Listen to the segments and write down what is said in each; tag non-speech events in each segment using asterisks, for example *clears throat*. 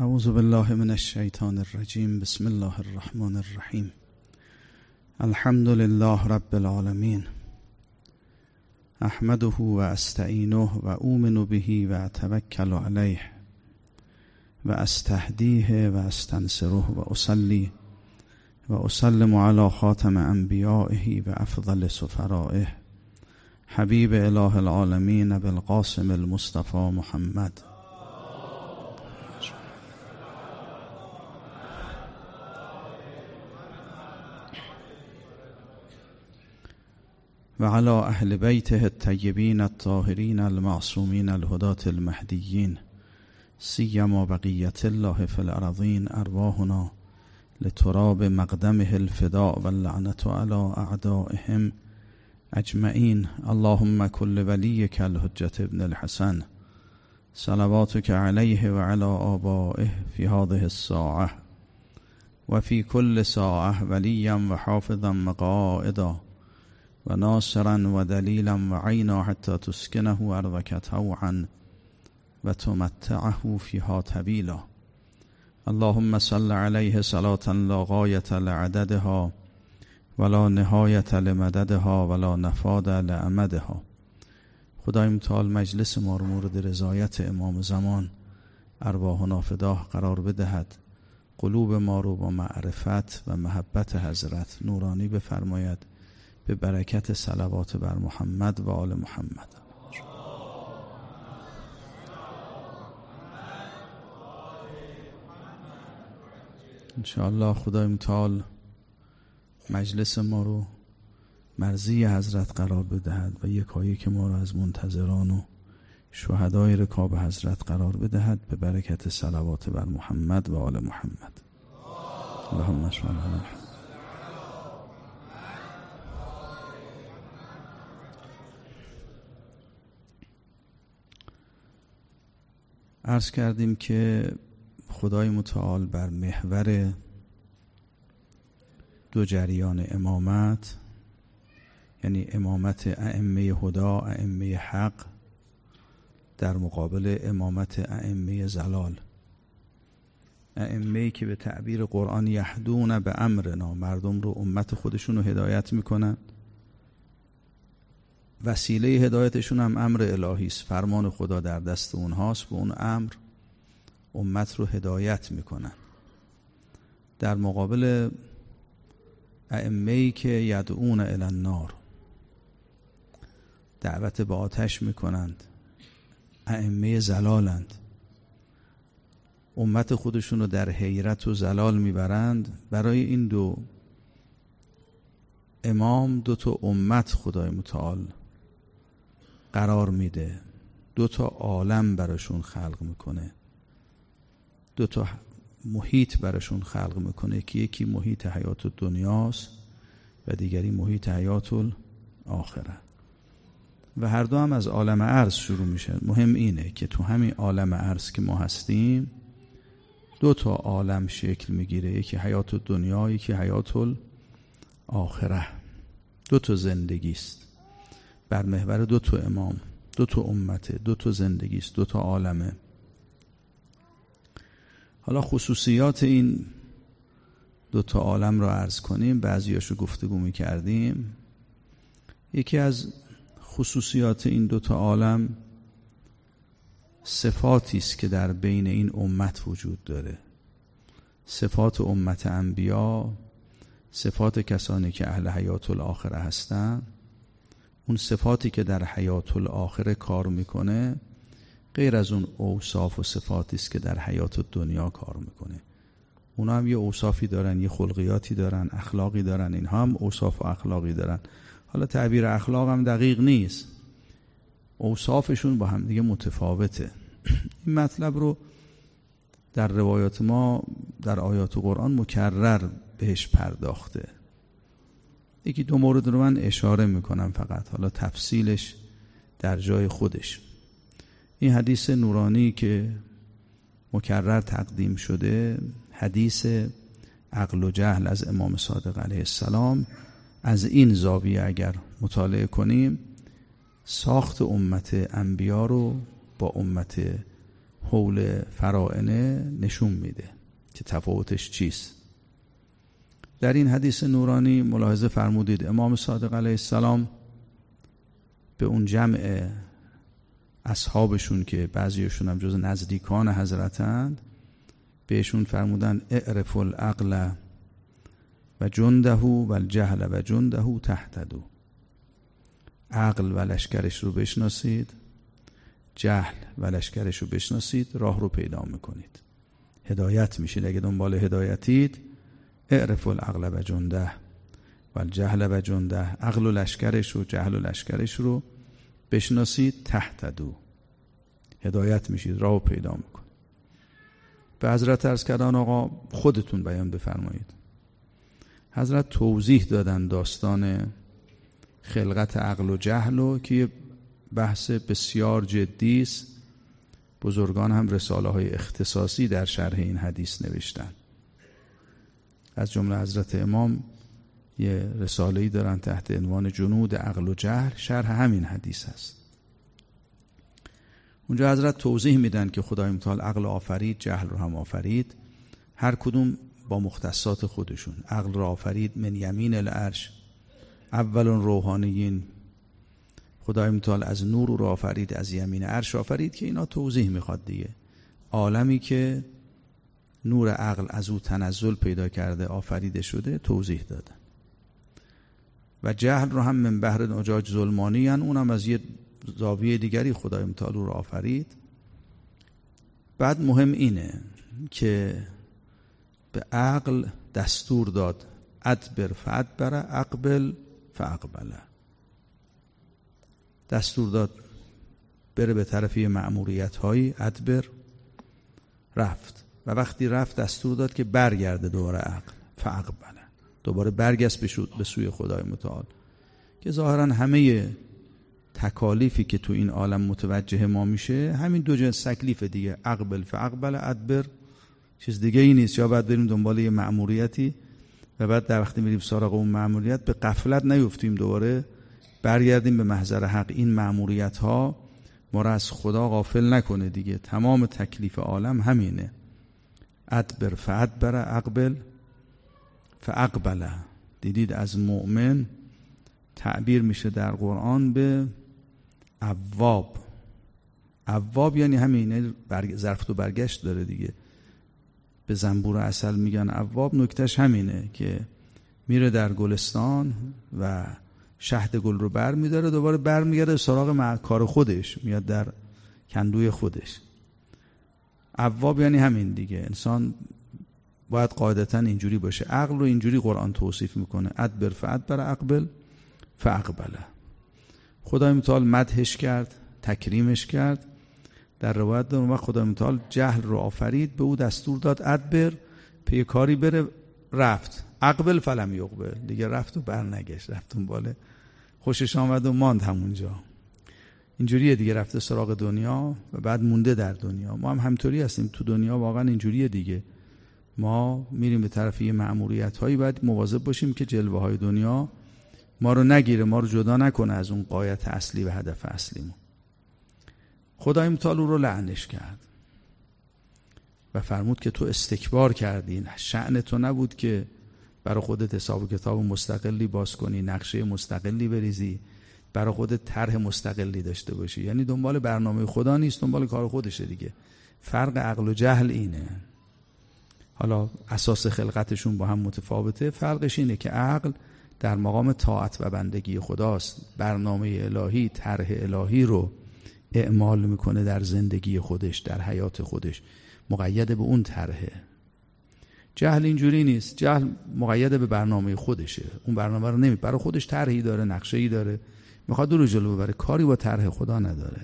اعوذ بالله من الشیطان الرجیم بسم الله الرحمن الرحیم الحمد لله رب العالمین احمده و استعینه و اومن به و اتوکل علیه و استهدیه و استنصره و اصلی و اسلم علی خاتم انبیائه و افضل سفرائه. حبیب اله العالمین بالقاسم المصطفى محمد. و على اهل بیته الطیبین الطاهرین المعصومین الهداة المهدیین سیما بقیت الله فی الارضین ارواحنا لتراب مقدمه الفداء واللعنة على اعدائهم اجمعین اللهم كل ولیك الحجة ابن الحسن. صلواتك عليه وعلى آبائه في هذه الساعة. وفي كل ساعة وليا وحافظا مقائدا و ناصرا و دلیلا و عینا حتی تسکنه ارضک طوعا و تمتعه فیها طویلا اللهم صل علیه صلاة لا غایت لعددها ولا نهایت لمددها ولا نفاد لعمدها. خدای متعال مجلس ما رو مورد رضایت امام زمان ارواح نافداه قرار بدهد. قلوب ما رو با معرفت و محبت حضرت نورانی بفرماید. به برکت صلوات بر محمد و آل محمد. انشاءالله خدای متعال مجلس ما رو مرزی حضرت قرار بدهد و یکایی که ما رو از منتظران و شهدای رکاب حضرت قرار بدهد به برکت صلوات بر محمد و آل محمد. اللهم صل علی عرض کردیم که خدای متعال بر محور دو جریان امامت یعنی امامت ائمه هدا ائمه حق در مقابل امامت ائمه زلال. ائمه که به تعبیر قرآن یهدون به امرنا مردم رو امت خودشون رو هدایت می‌کنن. وسیله هدایتشون هم امر الهی است. فرمان خدا در دست اونهاست به اون امر امت رو هدایت می‌کنن در مقابل ائمه که یدعون الی النار دعوت به آتش می‌کنند. ائمه زلالند. امت خودشون رو در حیرت و زلال می‌برند. برای این دو امام دو تا امت خدای متعال قرار میده. دو تا عالم براشون خلق می‌کنه. دو تا محیط براشون خلق می‌کنه که یکی محیط حیات دنیاست و دیگری محیط حیات آخره و هر دو هم از عالم عرض شروع میشه. مهم اینه که تو همین عالم عرض که ما هستیم دو تا عالم شکل می‌گیره. یکی حیات دنیا یکی حیات آخره دو تا زندگی است بر محور دو تا امام دو تا امته دو تا زندگی است دو تا عالمه. حالا خصوصیات این دو تا عالم رو عرض کنیم بعضیاشو گفتگو می کردیم یکی از خصوصیات این دو تا عالم صفاتی است که در بین این امت وجود داره. صفات امت انبیا صفات کسانی که اهل حیات الاخره هستند اون صفاتی که در حیات الاخره کار می‌کنه غیر از اون اوصاف و صفاتی است که در حیات دنیا کار می‌کنه. اونا هم یه اوصافی دارن یه خلقیاتی دارن اخلاقی دارن اینها هم اوصاف و اخلاقی دارن. حالا تعبیر اخلاق هم دقیق نیست. اوصافشون با هم دیگه متفاوته. *clears throat* این مطلب رو در روایات ما در آیات قرآن مکرر بهش پرداخته. یکی دو مورد رو من اشاره می‌کنم فقط. حالا تفصیلش در جای خودش. این حدیث نورانی که مکرر تقدیم شده حدیث عقل و جهل از امام صادق علیه السلام. از این زاویه اگر مطالعه کنیم ساخت امت انبیا رو با امت حول فرائنه نشون میده که تفاوتش چیست. در این حدیث نورانی ملاحظه فرمودید. امام صادق علیه السلام به اون جمع اصحابشون که بعضیشون هم جز نزدیکان حضرتند بهشون فرمودن اعرف العقل و جنده و الجهل و جنده تحتدو عقل و لشکرش رو بشناسید جهل و لشکرش رو بشناسید راه رو پیدا می‌کنید. هدایت میشید. اگه دنبال هدایتید اعرف العقل و جنده و الجهل و جنده عقل و لشکرش و جهل و لشکرش رو بشناسید تحتدو هدایت میشید راه پیدا می‌کنید. به حضرت ارز کردن آقا خودتون بیان بفرمایید. حضرت توضیح دادن داستان خلقت عقل و جهل و که بحث بسیار جدی است. بزرگان هم رساله های اختصاصی در شرح این حدیث نوشتن. از جمله حضرت امام یه رساله دارن تحت عنوان جنود عقل و جهل. شرح همین حدیث است. اونجا حضرت توضیح میدن که خدای متعال عقل آفرید جهل رو هم آفرید. هر کدوم با مختصات خودشون. عقل رو آفرید من یمین العرش اول روحانیین. خدای متعال از نور رو آفرید از یمین عرش آفرید که اینا توضیح می‌خواد دیگه. عالمی که نور عقل از او تنزل پیدا کرده آفریده شده توضیح دادن و جهل رو هم من بحر نجاج ظلمانی هن اونم از یه زاویه دیگری خدای متعال رو آفرید. بعد مهم اینه که به عقل دستور داد ادبر فادبر اقبل فاقبله دستور داد بره به طرف یه معموریت هایی ادبر رفت. و وقتی رفت دستور داد که برگرده دوباره عقل. فاقبله دوباره برگشت به سوی خدای متعال. که ظاهرا همه تکالیفی که تو این عالم متوجه ما میشه همین دو جنس تکلیف دیگه. اقبل فاقبل ادبر چیز دیگه ای نیست. یا باید بریم دنبال یه معموریتی و بعد در وقتی میریم سراغ اون معمولیت به قفلت نیفتیم دوباره. برگردیم به محضر حق. این معموریت ها ما را از خدا غافل نکنه دیگه. تمام تکلیف عالم همینه. ادبر فادبر اقبل فاقبله دیدید از مؤمن تعبیر میشه در قرآن به عواب. عواب یعنی همین ظرف تو برگشت داره دیگه. به زنبور اصل میگن عواب نکتش همینه که میره در گلستان و شهد گل رو بر میداره دوباره بر میگرده سراغ کار خودش میاد در کندوی خودش. عواب یعنی همین دیگه. انسان باید قاعدتا اینجوری باشه. عقل رو اینجوری قرآن توصیف می‌کنه. ادبر فادبر اقبل فاقبله خدای متعال مدهش کرد تکریمش کرد. در روایت دارم وقت خدا متعال جهل رو آفرید به او دستور داد ادبر پی کاری بره رفت. اقبل فلم یقبل. دیگه رفت و برنگشت رفت اون باله خوشش آمد و ماند همونجا. اینجوریه دیگه رفته سراغ دنیا و بعد مونده در دنیا. ما هم همطوری هستیم. تو دنیا واقعا اینجوریه دیگه. ما میریم به طرف یه معمولیت هایی باید مواظب باشیم که جلوه های دنیا ما رو نگیره ما رو جدا نکنه از اون قایت اصلی و هدف اصلیمون. خدای متعال رو لعنش کرد و فرمود که تو استکبار کردی. شعن تو نبود که برای خودت حساب و کتاب مستقلی باز کنی نقشه مستقلی بریزی. برای خودت طرح مستقلی داشته باشی. یعنی دنبال برنامه خدا نیست دنبال کار خودشه دیگه. فرق عقل و جهل اینه. حالا اساس خلقتشون با هم متفاوته. فرقش اینه که عقل در مقام طاعت و بندگی خداست. برنامه الهی طرح الهی رو اعمال می‌کنه در زندگی خودش در حیات خودش. مقید به اون طرحه. جهل اینجوری نیست. جهل مقید به برنامه خودشه. اون برنامه رو نمی برای خودش طرحی داره نقشه ای داره. می‌خواد رو جلو ببره. کاری با طرح خدا نداره.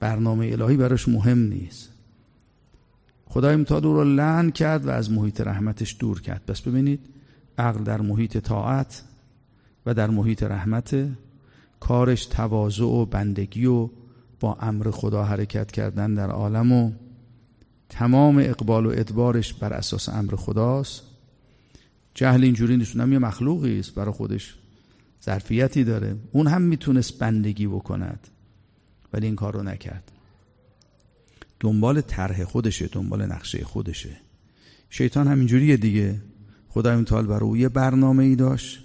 برنامه الهی براش مهم نیست. خدای متعال رو لعن کرد و از محیط رحمتش دور کرد. پس ببینید عقل در محیط طاعت و در محیط رحمت کارش تواضع و بندگی و با امر خدا حرکت کردن در عالم و تمام اقبال و ادبارش بر اساس امر خداست. جهل اینجوری نیست. اونم یه مخلوقی است برای خودش. ظرفیتی داره. اون هم می‌تونست بندگی بکند ولی این کار رو نکرد. دنبال طرح خودشه دنبال نقشه خودشه. شیطان همینجوریه دیگه. خدای متعال بر او یه برنامه ای داشت.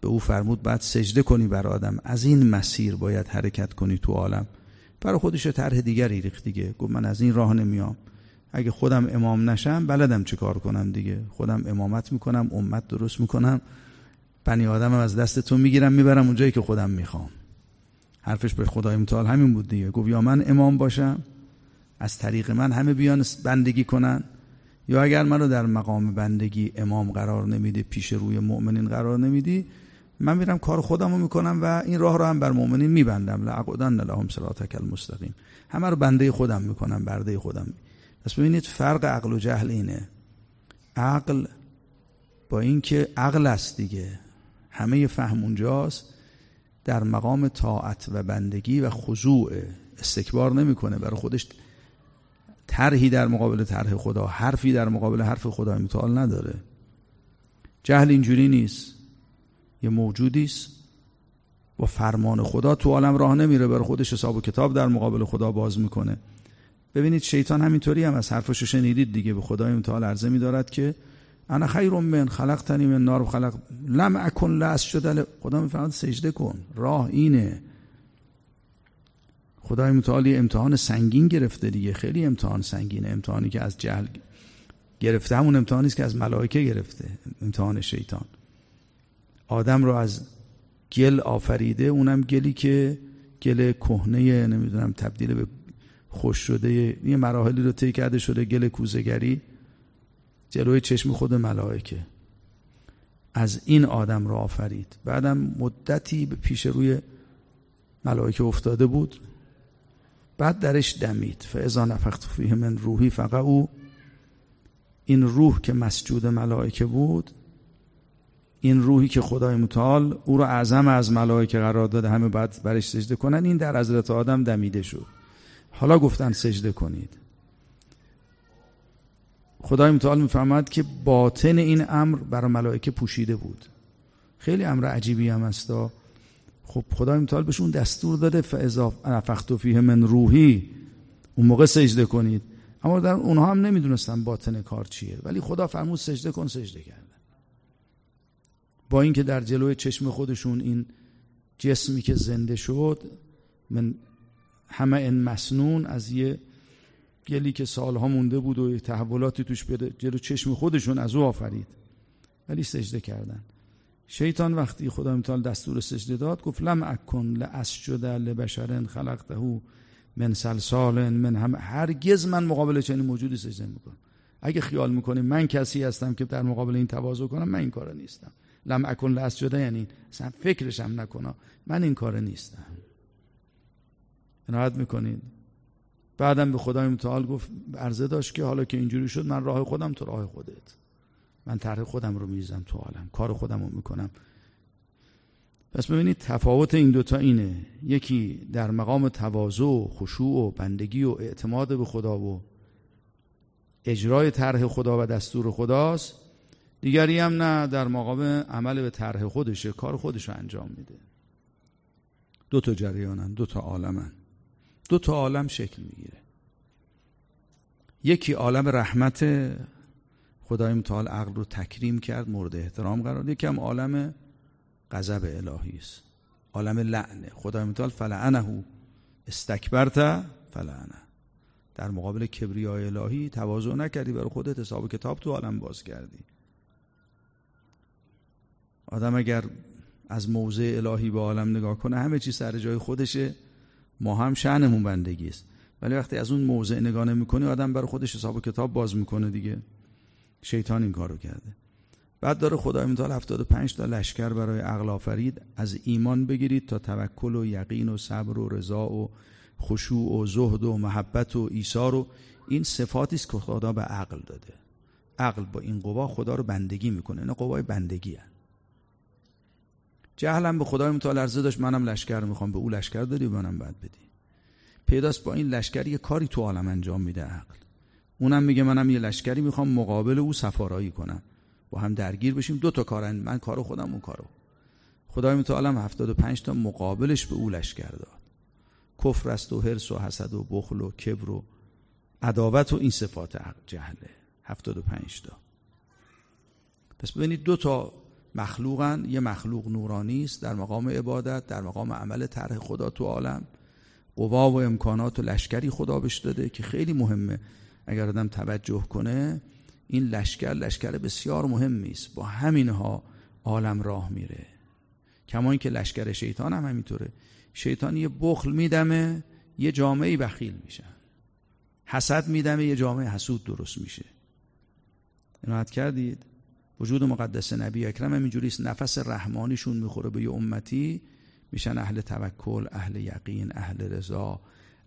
به او فرمود بعد سجده کنی بر آدم. از این مسیر باید حرکت کنی تو عالم. برای خودش طرح دیگری ریخت دیگه. گفت من از این راه نمیام. اگه خودم امام نشم بلدم چه کار کنم دیگه. خودم امامت می‌کنم امت درست می‌کنم. بنی آدمم از دستتون می‌گیرم می‌برم اونجایی که خودم می‌خوام. حرفش به خدای متعال همین بود دیگه. گفت یا من امام باشم از طریق من همه بیان بندگی کنن یا اگر منو در مقام بندگی امام قرار نمیده پیش روی مؤمنین قرار نمیدی من میرم کار خودم رو می‌کنم و این راه رو هم بر مؤمنین میبندم. لعقدن لهم صراطک المستقیم. همه رو بنده خودم می‌کنم برده خودم. پس ببینید فرق عقل و جهل اینه. عقل با اینکه عقل است دیگه. همه فهم اونجاست در مقام طاعت و بندگی و خضوع استکبار نمی‌کنه. برای خودش طرحی در مقابل طرح خدا حرفی در مقابل حرف خدا متعال نداره. جهل اینجوری نیست. یه موجودی است و فرمان خدا تو عالم راه نمیره. برای خودش حساب و کتاب در مقابل خدا باز می‌کنه. ببینید شیطان همینطوری هم از حرفشو شنیدید دیگه. به خدای متعال عرضه میدارد که انا خیر من خلقتنی من نار و خلق. لم اکن لس شده. خدا میفرماد سجده کن. راه اینه. خدای متعالی امتحان سنگین گرفته دیگه. خیلی امتحان سنگینه. امتحانی که از جهل گرفته همون امتحانی است که از ملائکه گرفته. امتحان شیطان. آدم رو از گل آفریده اونم گلی که گل کهنه نمی‌دونم تبدیل به خوش شده یه مراحلی رو طی کرده شده گل کوزگری جلوی چشم خود ملائکه. از این آدم رو آفرید. بعدم مدتی به پیش روی ملائکه افتاده بود. بعد درش دمید. فاذا نفخت فیه من روحی فقط او این روح که مسجود ملائکه بود این روحی که خدای متعال او رو اعظم از ملائکه قرار داده همه بعد برش سجده کنن. این در حضرت آدم دمیده شد. حالا گفتن سجده کنید. خدای متعال می‌فهمد که باطن این امر برای ملائکه پوشیده بود. خیلی امر عجیبی هم است خب خدای متعال بهشون دستور داده فاذا نفخت فیه من روحی اون موقع سجده کنید. اما در اونها هم نمی‌دونستن باطن کار چیه. ولی خدا فرمود سجده کن سجده کردن با اینکه در جلوی چشم خودشون این جسمی که زنده شد من همه این مسنون از یه گلی که سالها مونده بود و تحولاتی توش جلو چشم خودشون از او آفرید. ولی سجده کردن. شیطان وقتی خدا متعال دستور سجده داد گفت لم اکن لاسجد لبشر خلقته من سلسال من هم هرگز من مقابل چنین موجودی سجده می‌کنم اگه خیال می‌کنیم من کسی هستم که در مقابل این تواضع کنم من این کار نیستم. لم اکن لاسجد یعنی اصلا فکرشم نکنم. من این کار نیستم. عنایت می‌کنید؟ بعدم به خدای متعال گفت عرضه داشت که حالا که اینجوری شد من راه خودم تو راه خودت. من طرح خودم رو میریزم تو عالم کار خودم رو می‌کنم. پس ببینید تفاوت این دوتا اینه. یکی در مقام تواضع و خشوع و بندگی و اعتماد به خدا و اجرای طرح خدا و دستور خداست. دیگری هم نه در مقام عمل به طرح خودشه کار خودش رو انجام میده. دو تا جریانن دو تا عالمن. دو تا عالم شکل می‌گیره. یکی عالم رحمت خدای متعال عقل رو تکریم کرد مورد احترام قرار یکم عالم غضب الهی است. عالم لعنه خدای متعال فلعنه استکبرت فلعنه. در مقابل کبریای الهی تواضع نکردی برای خودت حساب کتاب تو عالم باز کردی. آدم اگر از موضع الهی به عالم نگاه کنه همه چیز سر جای خودشه. ما هم شأنمون بندگی است. ولی وقتی از اون موضع نگاه نمی‌کنی آدم برای خودش حساب کتاب باز می‌کنه دیگه. شیطان این کارو کرده. بعد داره خدای متعال 75 تا لشکر برای عقل آفرید. از ایمان بگیرید تا توکل و یقین و صبر و رضا و خشوع و زهد و محبت و ایثار و این صفاتی است که خدا به عقل داده. عقل با این قوا خدا رو بندگی می‌کنه اینا قوای بندگی. جهلم به خدای متعال عرضه داشت منم لشکر می‌خوام به او لشکر داری منم بعد بدی. پیداست با این لشکر یه کاری تو عالم انجام میده عقل. اونم میگه منم یه لشکری می‌خوام مقابل او سفارایی کنم. با هم درگیر بشیم دو تا کارن من کارو خودم اون کارو. خدای متعالم 75 تا مقابلش به او لشکر داد. کفر است و حرس و حسد و بخل و کبر و عداوت و این صفات جهله. هفتاد و پنج تا. پس ببینید دو تا مخلوقن. یه مخلوق نورانی است در مقام عبادت در مقام عمل طرح خدا تو عالم. قوا و امکانات و لشکری خدا بهش داده که خیلی مهمه. اگر آدم توجه کنه این لشکر لشکر بسیار مهمی است. با همینها عالم راه میره. کما اینکه لشکر شیطان هم همینطوره. شیطان یه بخل میدمه یه جامعه بخیل میشن حسد میدمه یه جامعه حسود درست میشه. اینو کردید؟ وجود مقدس نبی اکرم همینجوری است. نفس رحمانیشون می‌خوره به یه امتی میشن اهل توکل اهل یقین اهل رضا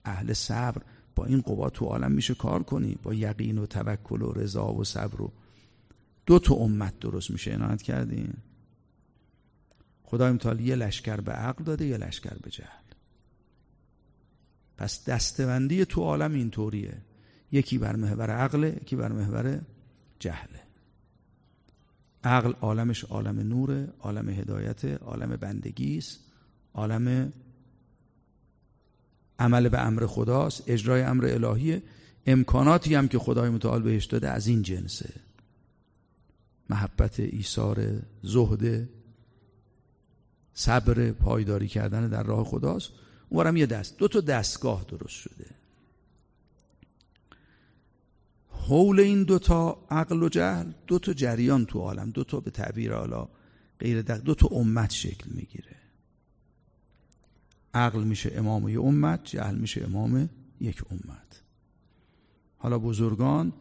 اهل صبر. با این قوا تو عالم میشه کار کنی با یقین و توکل و رضا و صبر و دو تا امت درست میشه. عنایت کردین؟ خدا امتحال یه لشکر به عقل داده یه لشکر به جهل. پس دستبندی تو عالم اینطوریه. یکی بر محور عقله یکی بر محور جهله. عقل عالمش عالم نوره عالم هدایت عالم بندگی است عالم عمل به امر خداست اجرای امر الهیه. امکاناتی هم که خدای متعال بهش داده از این جنسه. محبت ایثار زهد صبر پایداری کردن در راه خداست. اونورم یه دست دو تا دستگاه درست شده. حول این دوتا عقل و جهل دو تا جریان تو عالم دو تا به تعبیر حالا غیر دق دو تا امت شکل می‌گیره. عقل میشه امام یه امت جهل میشه امام یک امت. حالا بزرگان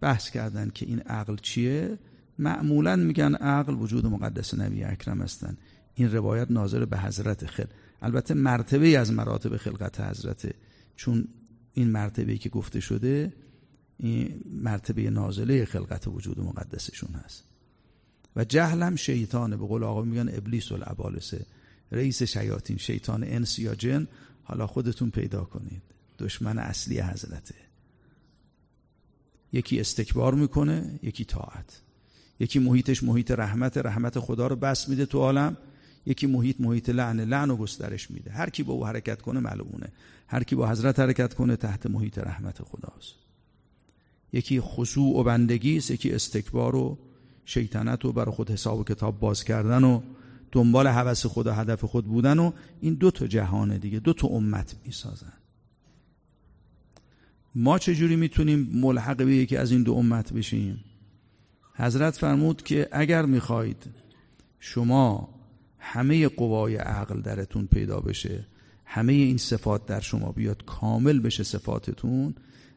بحث کردن که این عقل چیه؟ معمولا میگن عقل وجود مقدس نبی اکرم هستن. این روایت ناظر به حضرت خل البته مرتبه از مراتب خلقت حضرته. چون این مرتبه که گفته شده این مرتبه نازله خلقت وجود مقدسشون هست. و جهل هم شیطانه. به قول آقا میگن ابلیس الابالسه رئیس شیاطین شیطان انس یا جن حالا خودتون پیدا کنید. دشمن اصلی حضرته. یکی استکبار می‌کنه یکی طاعت. یکی محیطش محیط رحمت رحمت خدا رو بس میده تو عالم. یکی محیط محیط لعن لعن و گسترش میده. هر کی با او حرکت کنه معلومونه هر کی با حضرت حرکت کنه تحت محیط رحمت خداست. یکی خضوع و بندگی است یکی استکبار و شیطنت و برای خود حساب و کتاب باز کردن و دنبال حوث خود و هدف خود بودن و این دو تا جهانه دیگه دو تا امت می‌سازن. ما چجوری می‌تونیم ملحق به یکی از این دو امت بشیم؟ حضرت فرمود که اگر می‌خواید شما همه قوای عقل درتون پیدا بشه همه این صفات در شما بیاد کامل بشه صفاتتون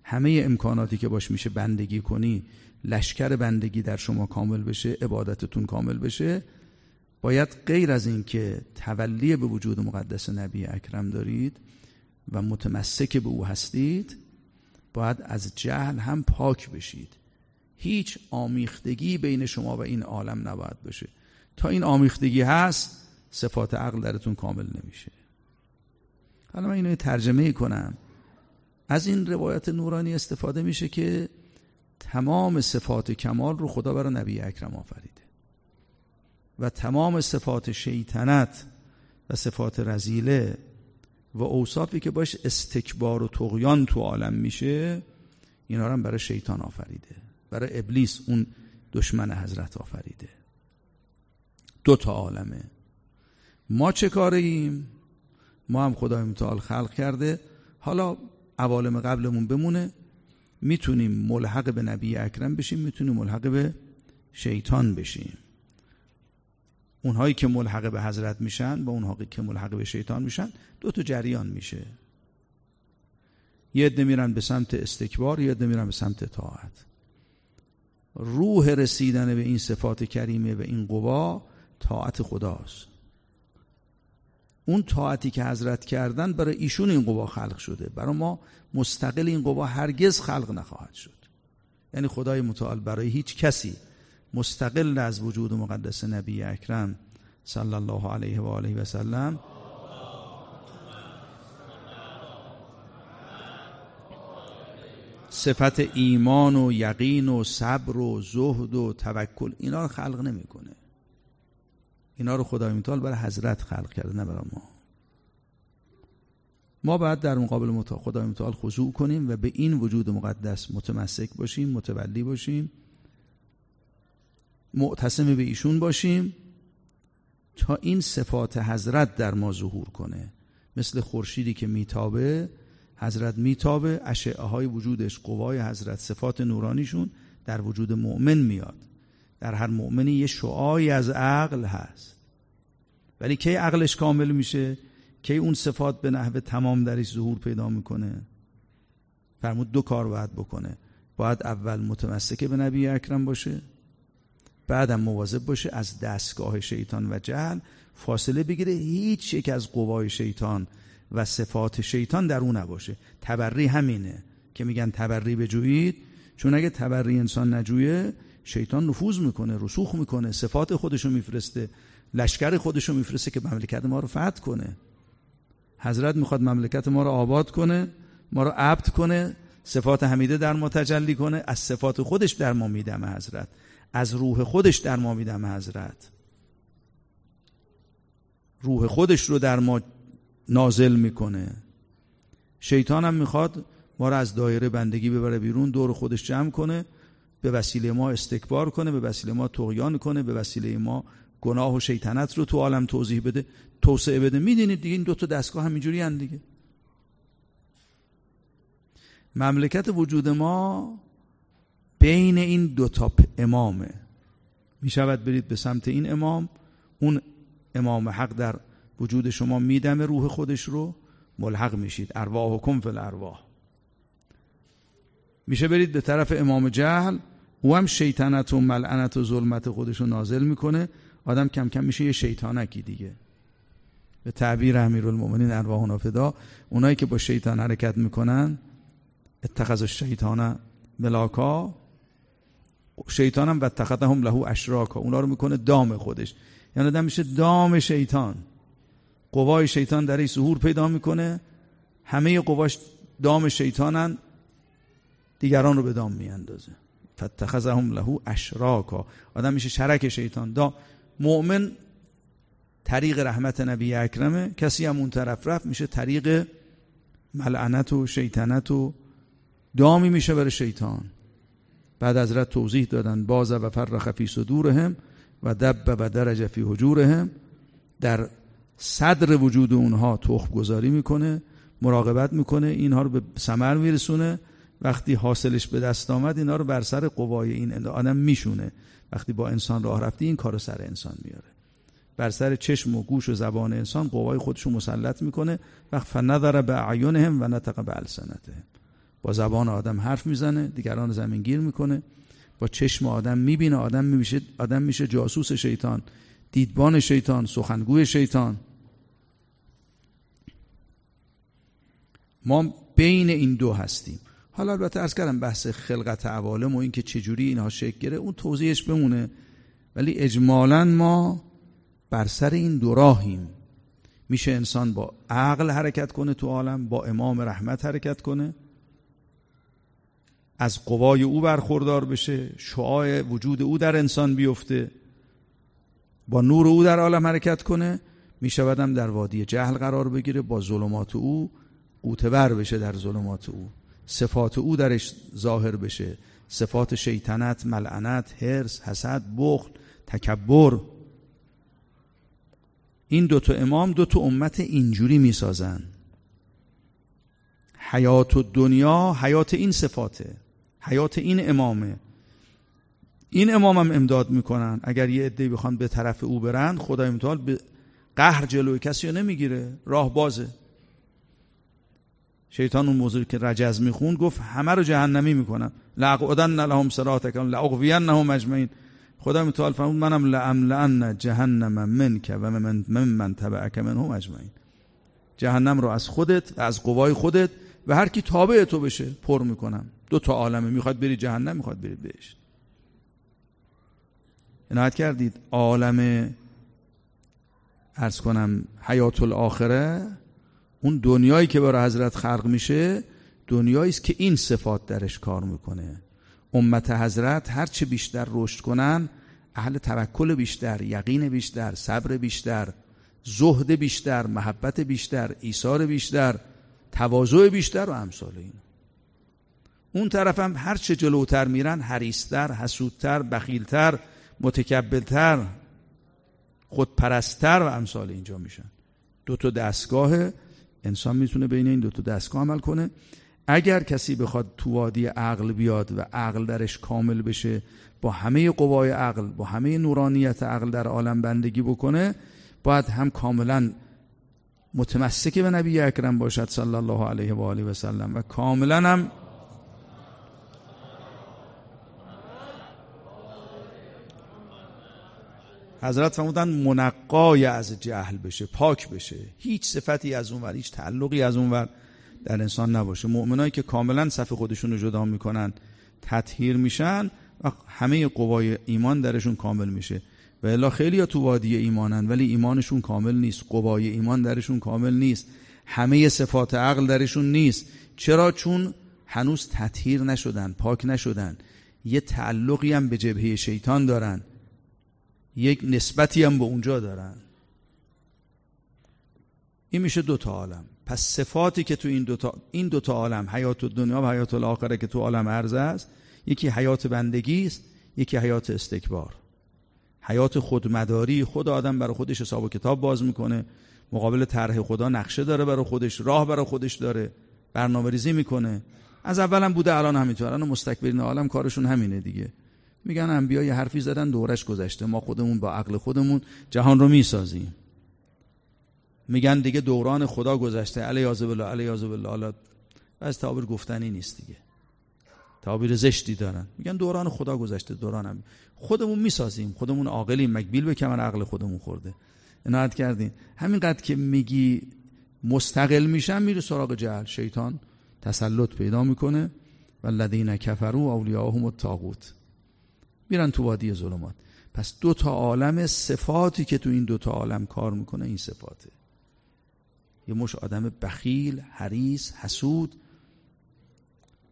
همه امکاناتی که باش میشه بندگی کنی لشکر بندگی در شما کامل بشه عبادتتون کامل بشه باید غیر از این که تولی به وجود مقدس نبی اکرم دارید و متمسک به او هستید باید از جهل هم پاک بشید. هیچ آمیختگی بین شما و این عالم نباید باشه. تا این آمیختگی هست صفات عقل درتون کامل نمیشه. حالا من اینو ترجمه کنم. از این روایت نورانی استفاده میشه که تمام صفات کمال رو خدا برای نبی اکرم آفریده. و تمام صفات شیطنت و صفات رزیله و اوصافی که باش استکبار و تغیان تو عالم میشه اینا رو هم برای شیطان آفریده. برای ابلیس اون دشمن حضرت آفریده. دو تا عالمه. ما چه کاره ایم ما هم خدای متعال خلق کرده. حالا عوالم قبلمون بمونه می‌تونیم ملحق به نبی اکرم بشیم می‌تونیم ملحق به شیطان بشیم. اونهایی که ملحق به حضرت میشن با اونهایی که ملحق به شیطان میشن دو تا جریان میشه. یه عده میرن به سمت استکبار یه عده میرن به سمت طاعت. روح رسیدن به این صفات کریمه و این قوا طاعت خداست. اون طاعتی که حضرت کردن برای ایشون این قوا خلق شده. برای ما مستقل این قوا هرگز خلق نخواهد شد. یعنی خدای متعال برای هیچ کسی مستقل از وجود مقدس نبی اکرم صلی الله علیه و آله و سلم صفت ایمان و یقین و صبر و زهد و توکل اینا رو خلق نمی‌کنه. اینا رو خدای متعال برای حضرت خلق کرده نه برای ما. ما باید در مقابل خدای متعال خضوع کنیم و به این وجود مقدس متمسک باشیم متولی باشیم معتصم به ایشون باشیم تا این صفات حضرت در ما ظهور کنه. مثل خورشیدی که میتابه حضرت میتابه اشعه های وجودش قوای حضرت صفات نورانیشون در وجود مؤمن میاد. در هر مؤمنی یه شعایی از عقل هست. ولی کی عقلش کامل میشه؟ کی اون صفات به نحو تمام درش ظهور پیدا می‌کنه؟ فرمود دو کار باید بکنه. باید اول متمسک به نبی اکرم باشه بعدم مواظب باشه از دستگاه شیطان و جهل فاصله بگیره. هیچ یک از قوای شیطان و صفات شیطان در اون نباشه. تبری همینه که میگن تبری بجویید چون اگه تبری انسان نجویه شیطان نفوذ می‌کنه رسوخ می‌کنه صفات خودشو میفرسته لشکر خودشو میفرسته که مملکت ما رو فتح کنه. حضرت می‌خواد مملکت ما رو آباد کنه ما رو عبد کنه صفات حمیده در ما تجلی کنه. از صفات خودش در ما میدم حضرت. از روح خودش در ما میدم حضرت. روح خودش رو در ما نازل می‌کنه. شیطان هم می‌خواد ما رو از دایره بندگی ببره بیرون دور خودش جمع کنه. به وسیله ما استکبار کنه به وسیله ما تغیان کنه به وسیله ما گناه و شیطنت رو تو عالم توضیح بده توسعه بده. می‌دونید دیگه این دو تا دستگاه همینجوری هن دیگه. مملکت وجود ما بین این دو تا امامه. می شود برید به سمت این امام اون امام حق در وجود شما میدمه روح خودش رو. ملحق میشید. ارواح حکم فل ارواح میشه برید به طرف امام جهل. او هم شیطنت و ملعنت و ظلمت خودش رو نازل می‌کنه. آدم کم کم میشه یه شیطانکی دیگه. به تعبیر امیرالمومنین ارواح نافدا اونایی که با شیطان حرکت می‌کنن اتخذ الشیطان ملاکا. شیطان هم و اتخذهم له اشراکا. اونا رو می‌کنه دام خودش. یعنی آدم میشه دام شیطان. قوای شیطان در ظهور پیدا می‌کنه. همه قواش دام شیطانن. دیگران رو به دام میاندازه. فتخذهم له اشراکا آدم میشه شرک شیطان. دام مؤمن طریق رحمت نبی اکرمه. کسی هم اون طرف رفت میشه طریق ملعنت و شیطنت و دامی میشه برای شیطان. بعد از رد توضیح دادن باز و فرخ فی صدورهم و دب و درجه فی حجورهم. در صدر وجود اونها تخم گذاری می‌کنه مراقبت می‌کنه اینها رو به ثمر میرسونه. وقتی حاصلش به دست آمد اینا رو بر سر قوای این آدم میشونه. وقتی با انسان راه رفتی این کار سر انسان میاره. بر سر چشم و گوش و زبان انسان قوای خودشو مسلط می‌کنه. وقت فنظر به اعینهم و نطق به السنتهم. با زبان آدم حرف می‌زنه دیگران زمین گیر می‌کنه. با چشم آدم می‌بینه آدم میشه آدم میشه جاسوس شیطان دیدبان شیطان سخنگوی شیطان. ما بین این دو هستیم. حالا البته ارز کردم بحث خلقت عوالم و اینکه چجوری اینها شکل گره اون توضیحش بمونه. ولی اجمالا ما بر سر این دو راهیم. میشه انسان با عقل حرکت کنه تو عالم با امام رحمت حرکت کنه. از قوای او برخوردار بشه شعاع وجود او در انسان بیفته. با نور او در عالم حرکت کنه. میشودم در وادی جهل قرار بگیره با ظلمات او قوتور بشه در ظلمات او. صفات او درش ظاهر بشه. صفات شیطنت ملعنت هرس حسد بخل تکبر. این دوتا امام دوتا امت اینجوری می‌سازن. حیات دنیا حیات این صفاته. حیات این امامه. این امام هم امداد می‌کنن. اگر یه عده بخوان به طرف او برن خدای متعال به قهر جلوی کسی رو نمی‌گیره. راه بازه. شیطان اون موضوعی که رجز میخون گفت همه رو جهنمی می‌کنم. لعقودن لهم صراطکم لعقوینهم اجمعین. خدا متعال فرمود منم لان جهنم منک و من من, من تبعک منهم اجمعین. جهنم رو از خودت از قوای خودت و هر کی تابع تو بشه پر می‌کنم. دو تا عالمه می‌خواد بری جهنم می‌خواد بری بهش. عنایت کردید. عالم ارز کنم حیات الاخره اون دنیایی که برای حضرت خلق میشه دنیایی است که این صفات درش کار می‌کنه. امت حضرت هرچه بیشتر رشد کنن اهل توکل بیشتر یقین بیشتر صبر بیشتر زهد بیشتر محبت بیشتر ایثار بیشتر تواضع بیشتر و امثال این اون طرف هم هر چه جلوتر میرن حریستر حسودتر بخیلتر متکبلتر خودپرستتر و امثال اینجا میشن. دو تا دستگاه انسان می‌تونه بین این دو تا دستگاه عمل کنه. اگر کسی بخواد تو وادی عقل بیاد و عقل درش کامل بشه با همه قوای عقل با همه نورانیت عقل در عالم بندگی بکنه باید هم کاملا متمسک به نبی اکرم باشد صلی الله علیه و آله و سلم و کاملا هم حضرت فرمودن منقای از جهل بشه پاک بشه. هیچ صفتی از اونور هیچ تعلقی از اونور در انسان نباشه. مؤمنایی که کاملا صف خودشون رو جدا می‌کنن تطهیر میشن و همه قوای ایمان درشون کامل میشه. و الا خیلی ها تو وادی ایمانن ولی ایمانشون کامل نیست. قوای ایمان درشون کامل نیست. همه صفات عقل درشون نیست. چرا؟ چون هنوز تطهیر نشدن پاک نشدن. یه تعلقی هم به جبهه شیطان دارن. یک نسبتی هم به اونجا دارن. این میشه دو تا عالم. پس صفاتی که تو این دوتا این دوتا عالم حیات دنیا و حیات الاخره که تو عالم عرض است یکی حیات بندگی است یکی حیات استکبار. حیات خودمداری خود آدم برای خودش حساب و کتاب باز می‌کنه. مقابل طرح خدا نقشه داره برای خودش راه برای خودش داره برنامه ریزی می‌کنه. از اولم بوده الان همینطور. الان مستکبرین عالم کارشون همینه دیگه. میگن انبیا یه حرفی زدن دورش گذشته. ما خودمون با عقل خودمون جهان رو می‌سازیم. میگن دیگه دوران خدا گذشته. علی بالله علی بالله. حالا از تعبیر گفتنی نیست دیگه. تعبیر زشتی دارن. میگن دوران خدا گذشته دوران هم. خودمون می‌سازیم. خودمون عاقلیم. مکبیل به کمر عقل خودمون خورده. عنایت کردین. همینقدر که میگی مستقل میشن میره سراغ جهل. شیطان تسلط پیدا می‌کنه. و الذین کفروا اولیاءهم الطاغوت. میرن تو وادی ظلمات. پس دو تا عالم صفاتی که تو این دو تا عالم کار می‌کنه این صفاته. یه مش آدم بخیل حریص حسود.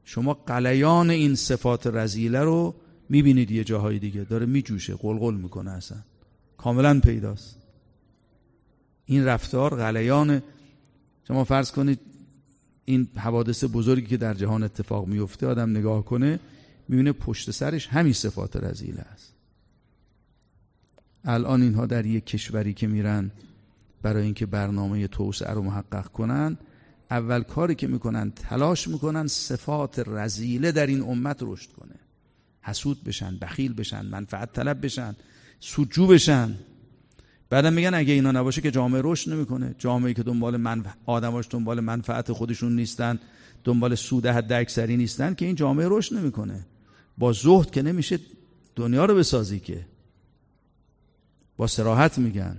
شما قلیان این صفات رزیله رو می‌بینید یه جاهای دیگه. داره میجوشه قلقل می‌کنه اصلا. کاملا پیداست. این رفتار قلیان شما فرض کنید این حوادث بزرگی که در جهان اتفاق میفته آدم نگاه کنه می‌بینه پشت سرش همین صفات رزیله است. الان اینها در یک کشوری که میرن برای اینکه برنامه توسعه رو محقق کنن اول کاری که می‌کنن تلاش می‌کنن صفات رزیله در این امت رشد کنه. حسود بشن بخیل بشن منفعت طلب بشن سودجو بشن. بعدم میگن اگه اینا نباشه که جامعه رشد نمی‌کنه. جامعه که دنبال منف... آدماش دنبال منفعت خودشون نیستن دنبال سود حد اکثری نیستن که این جامعه رشد نمی‌کنه. با زهد که نمیشه دنیا رو بسازی که. با سراحت میگن.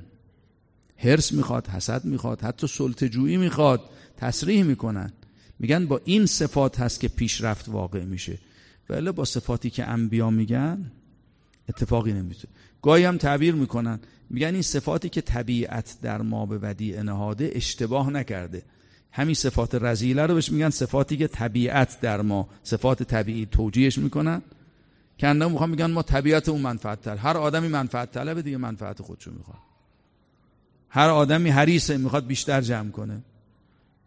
هرس می‌خواد حسد می‌خواد حتی سلطجویی می‌خواد تصریح می‌کنن. میگن با این صفات هست که پیشرفت واقع میشه. ولی با صفاتی که انبیا میگن اتفاقی نمیشه گاهی هم تعبیر می‌کنن. میگن این صفاتی که طبیعت در ما به ودیع نهاده اشتباه نکرده. همین صفات رزیله رو بهش میگن صفاتی که طبیعت در ما صفات طبیعی توجیهش می‌کنن. که اندام می‌خوان میگن ما طبیعت اون منفعت تر. هر آدمی منفعت طلبه دیگه منفعت خودشو می‌خواد. هر آدمی حریصه می‌خواد بیشتر جمع کنه.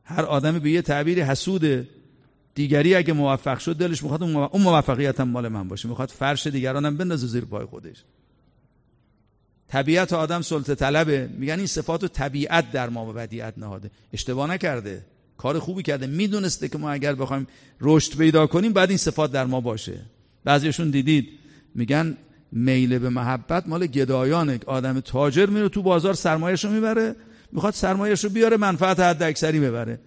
هر آدمی به یه تعبیری حسوده دیگری اگه موفق شد دلش می‌خواد اون موفقیت هم مال من باشه. می‌خواد فرش دیگرانم بندازه زیر پای خودش. طبیعت آدم سلطه طلبه. میگن این صفات و طبیعت در ما و بدیعت نهاده. اشتباه نکرده. کار خوبی کرده. می‌دونسته که ما اگر بخوایم رشد پیدا کنیم بعد این صفات در ما باشه. بعضیشون دیدید. میگن میل به محبت مال گدایانه. آدم تاجر میره تو بازار سرمایهش رو می‌بره. می‌خواد سرمایهش رو بیاره منفعت حد اکثری ببره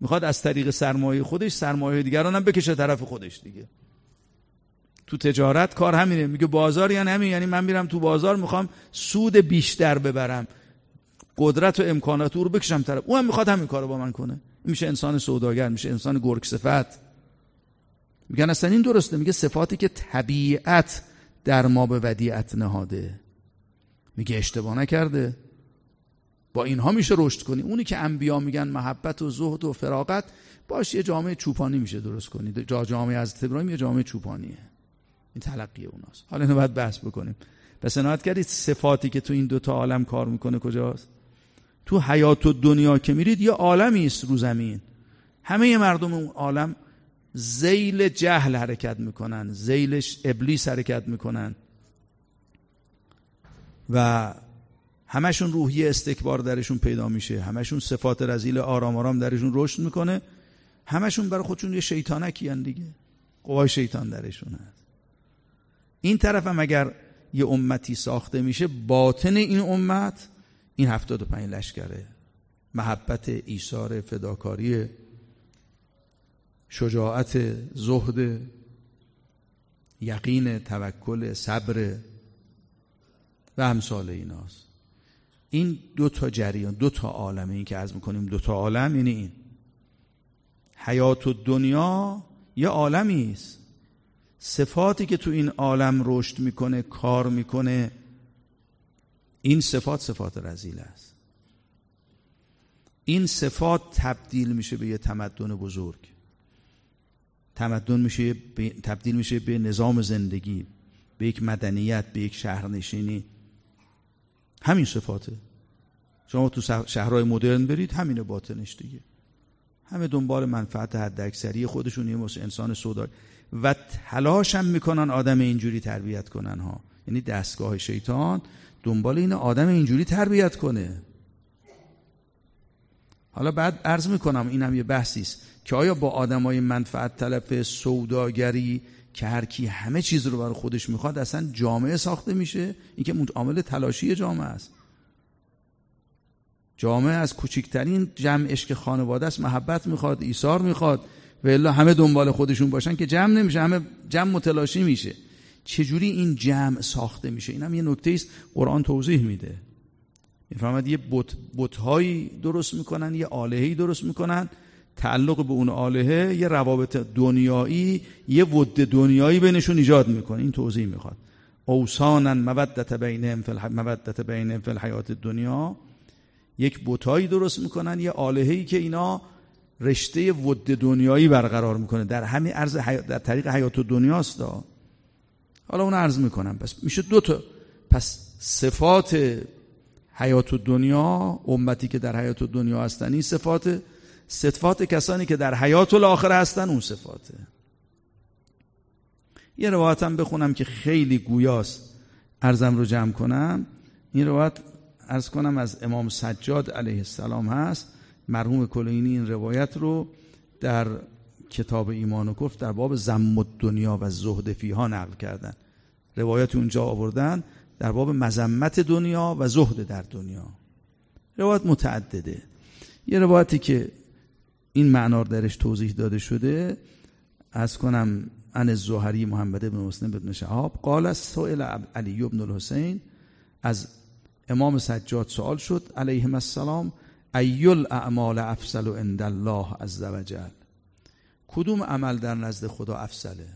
می‌خواد از طریق سرمایه خودش سرمایه دیگران هم بکشه طرف خودش دیگه. تو تجارت کار همینه. میگه بازار یعنی همین یعنی من میرم تو بازار می‌خوام سود بیشتر ببرم. قدرت و امکانات او رو بکشم طرف. او هم می‌خواد همین کارو با من کنه. میشه انسان سوداگر میشه انسان گرگ صفت. میگن اصلا این درسته. میگه صفاتی که طبیعت در ما به ودیعت نهاده. میگه اشتباه نکرده. با اینها میشه رشد کنی. اونی که انبیا میگن محبت و زهد و فراغت باش یه جامعه چوپانی میشه درست کنی. جا جامعه از ابراهیم یه جامعه چوپانیه. این تلقی اوناست. حالا اینو باید بحث بکنیم. پس عنایت کردید صفاتی که تو این دوتا عالم کار می‌کنه کجاست؟ تو حیات و دنیا که میرید یه عالمی است رو زمین. همه مردم اون عالم زیل جهل حرکت می‌کنن زیلش ابلیس حرکت می‌کنن. و همشون روحی استکبار درشون پیدا میشه. همشون صفات رزیل آرام آرام درشون رشد می‌کنه. همشون برای خودشون یه شیطانکی دیگه. قوای شیطان درشون هست. این طرف هم اگر یه امتی ساخته میشه باطن این امت این هفتاد و پنج لشکره. محبت ایثار فداکاری شجاعت زهد یقین توکل صبر و امثال ایناست. این دو تا جریان دو تا عالمه این که از می‌کنیم دو تا عالم یعنی این. حیات و دنیا یه عالمی است صفاتی که تو این عالم رشد می‌کنه کار می‌کنه این صفات صفات رزیل است. این صفات تبدیل میشه به یه تمدن بزرگ. تمدن میشه تبدیل میشه به نظام زندگی به یک مدنیت به یک شهرنشینی. همین صفاته. شما تو شهرهای مدرن برید همین باطنش دیگه. همه دنبال منفعت حد اکثری خودشون یه انسان سودا و تلاش هم می‌کنن آدم اینجوری تربیت کنن ها. یعنی دستگاه شیطان دنبال این آدم اینجوری تربیت کنه. حالا بعد عرض می‌کنم اینم یه بحثی است که آیا با آدمای منفعت طلب سوداگری که هر کی همه چیز رو برای خودش می‌خواد اصلا جامعه ساخته میشه؟ این که عامل تلاشی جامعه است. جامعه از کوچکترین جمع عشق خانواده است محبت می‌خواد ایثار می‌خواد. و الا همه دنبال خودشون باشن که جمع نمیشه همه جمع متلاشی میشه. چجوری این جمع ساخته میشه؟ این هم یه نکته است. قرآن توضیح میده. می‌فهمد یه بت بتهایی درست می‌کنن یه آلههی درست می‌کنن تعلق به اون آلهه یه روابط دنیایی یه ود دنیایی بینشون ایجاد می‌کنه. این توضیح می‌خواد. اوسانا مودت بینهم فی مودت بینهم فی الحیات دنیا یک بتایی درست می‌کنن یه آلهه‌ای که اینا رشته ود دنیایی برقرار می‌کنه. در همین عرض در طریق حیات دنیاست دا. حالا اون عرض می‌کنم. پس میشه دو تا. پس صفات حیات دنیا امتی که در حیات دنیا هستن این صفات صفات کسانی که در حیات الاخره هستن اون صفاته یه روایتم بخونم که خیلی گویاست. ارزم رو جمع کنم. این روایت ارز کنم از امام سجاد علیه السلام هست. مرحوم کلینی این روایت رو در کتاب ایمان و کفر در باب زم دنیا و زهد فیها نقل کردن. روایت اونجا آوردن در باب مذمت دنیا و زهد در دنیا. روایت متعدده. یه روایتی که این معنار درش توضیح داده شده از کنم ان الزهری محمد بن مسلم بن شهاب قال سئل علی بن الحسین از امام سجاد سوال شد علیهم السلام ایل اعمال افضل عند الله عز وجل کدوم عمل در نزد خدا افضله؟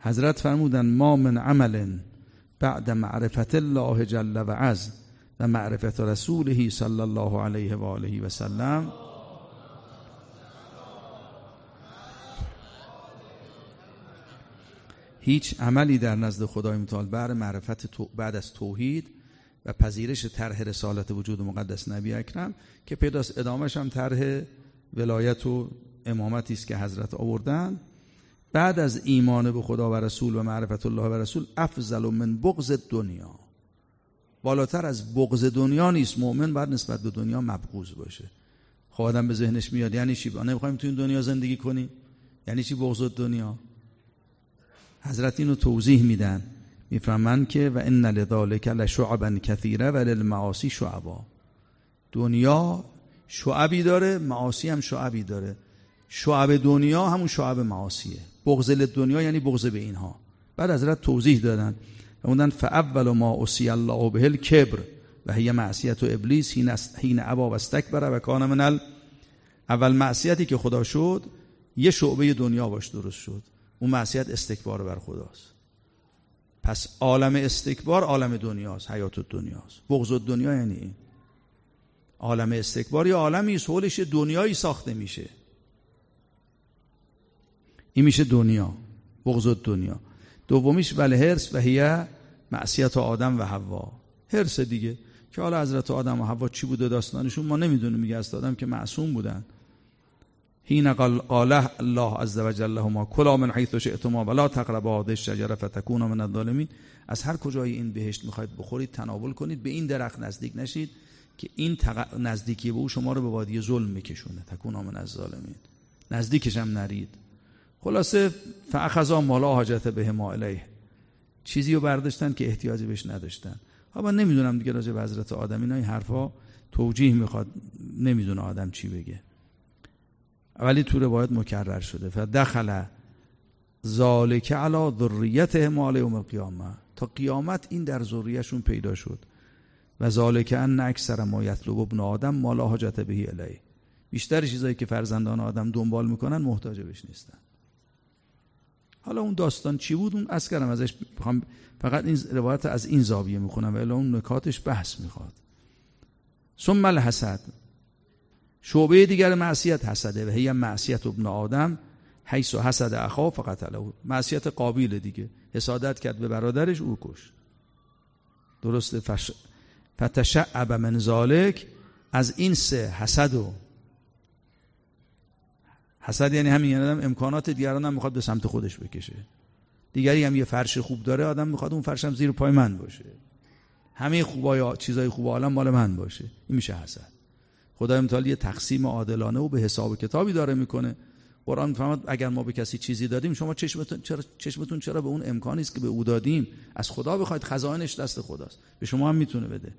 حضرت فرمودن ما من عمل بعد معرفت الله جل و عز و معرفت رسوله صلی الله علیه و آله و سلم. هیچ عملی در نزد خدای متعال بعد معرفت بعد از توحید و پذیرش طرح رسالت وجود مقدس نبی اکرم که پیداست ادامش هم طرح ولایت و امامتی است که حضرت آوردن. بعد از ایمان به خدا و رسول و معرفت الله و رسول افضل من بغض دنیا بالاتر از بغض دنیا نیست. مؤمن باید نسبت به دنیا مبغوض باشه. خب آدم به ذهنش میاد یعنی چی؟ نمی‌خوایم تو این دنیا زندگی کنیم؟ یعنی چی بغض دنیا؟ حضرت اینو توضیح میدن. می‌فهمند که و ان لذالک لشعبا کثیره و للمعاصی شعبا. دنیا شعبی داره معاصی هم شعبی داره. شعب دنیا همون شعب معاصیه. بغض دنیا یعنی بغض به اینها. بعد حضرت توضیح دادن. و موندن فاول ما اسی الله به کبر و هی معصیت و ابلیس حین ابا و استکبر و کان من اول معصیتی که خدا شد یه شعبه دنیا باش درست شد. اون معصیت استکبار بر خداست. پس عالم استکبار عالم دنیاست حیات دنیاست. بغض دنیا یعنی عالم استکبار یا عالمی است دنیایی ساخته میشه. این میشه دنیا بغض دنیا دومیش ولی هرس و هیه معصیت آدم و حوا. هرس دیگه. که حالا حضرت آدم و حوا چی بوده داستانشون؟ ما نمی‌دونیم میگه از آدم که معصوم بودن. حین قال الله عز وجل لهما کلا من حیث شئتما ولا تقربا هذه الشجره فتكونا من الظالمین. از هر کجای این بهشت می‌خواید بخورید تناول کنید به این درخت نزدیک نشید که این نزدیکی به او شما رو به وادی ظلم میکشونه. تکونا من الظالمین. نزدیکش هم نرید. خلاصه فاخذا مالا حاجت به ما الیه چیزی رو برداشتن که احتیاجی بهش نداشتن. ها من نمی‌دونم دیگه راجع به حضرت آدم اینا این حرفا توجیه می‌خواد. نمی‌دونه آدم چی بگه. ولی تو روایت مکرر شده. فدخل ذالک علی ذریت مال یوم القیامه. تا قیامت این در ذریهشون پیدا شد. و ذالک ان اکثر ما یطلب ابن آدم مالا حاجت بهی الیه. بیشتر چیزایی که فرزندان آدم دنبال می‌کنن محتاج بهش نیستن. حالا اون داستان چی بود؟ اون از ازش فقط این روایت از این زاویه می‌خونم ولی اون نکاتش بحث می‌خواد. ثم الحسد. شعبه دیگر معصیت حسده و هی معصیت ابن آدم حیث و حسد اخا فقط معصیت قابیل دیگه. حسادت کرد به برادرش او کش درسته فش... فتشعب من ذالک از این سه حسد و حسد یعنی همین یعنی آدم امکانات دیگران هم می‌خواد به سمت خودش بکشه. دیگری هم یه فرش خوب داره آدم می‌خواد اون فرش هم زیر پای من باشه. همه خوبای چیزای خوب عالم مال من باشه. این میشه حسد. خدای متعال یه تقسیم عادلانه و به حساب کتابی داره می‌کنه. قرآن فرمود اگر ما به کسی چیزی دادیم شما چشمتون چرا چشمتون چرا به اون امکانی است که به او دادیم از خدا بخواید خزائنش دست خداست. به شما هم می‌تونه بده.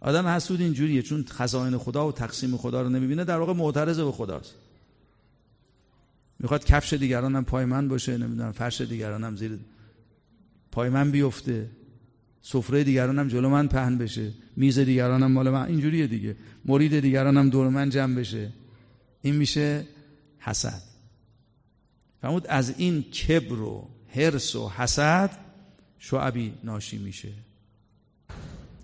آدم حسود اینجوریه چون خزائن خدا و تقسیم خدا رو نمی‌بینه در واقع معترض به خداست. می‌خواد کفش دیگران هم پای من باشه نمی‌دونم فرش دیگران هم زیر پای من بیفته. سفره دیگران هم جلو من پهن بشه میز دیگران هم مال من اینجوریه دیگه. مرید دیگران هم دور من جمع بشه. این میشه حسد. فرمود از این کبر و حرس و حسد شعبی ناشی میشه.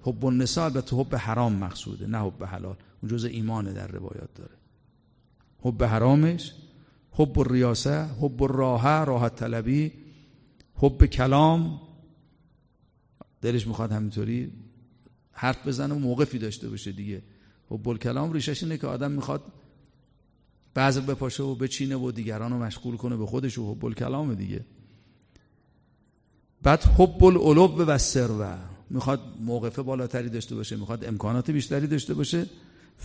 حب النساء البته حب حرام مقصوده نه حب حلال. اون جز ایمان در روایات داره. حب حرامش حب الریاسه حب الراحه راحت طلبی حب کلام دلش می‌خواد همینطوری حرف بزنه و موقفی داشته باشه دیگه. حب الکلام ریشش اینه که آدم می‌خواد بعض بپاشه و بچینه و دیگران رو مشغول کنه به خودش و حب الکلام دیگه. بعد حب الالوب و سروه می‌خواد موقفه بالاتری داشته باشه می‌خواد امکانات بیشتری داشته باشه.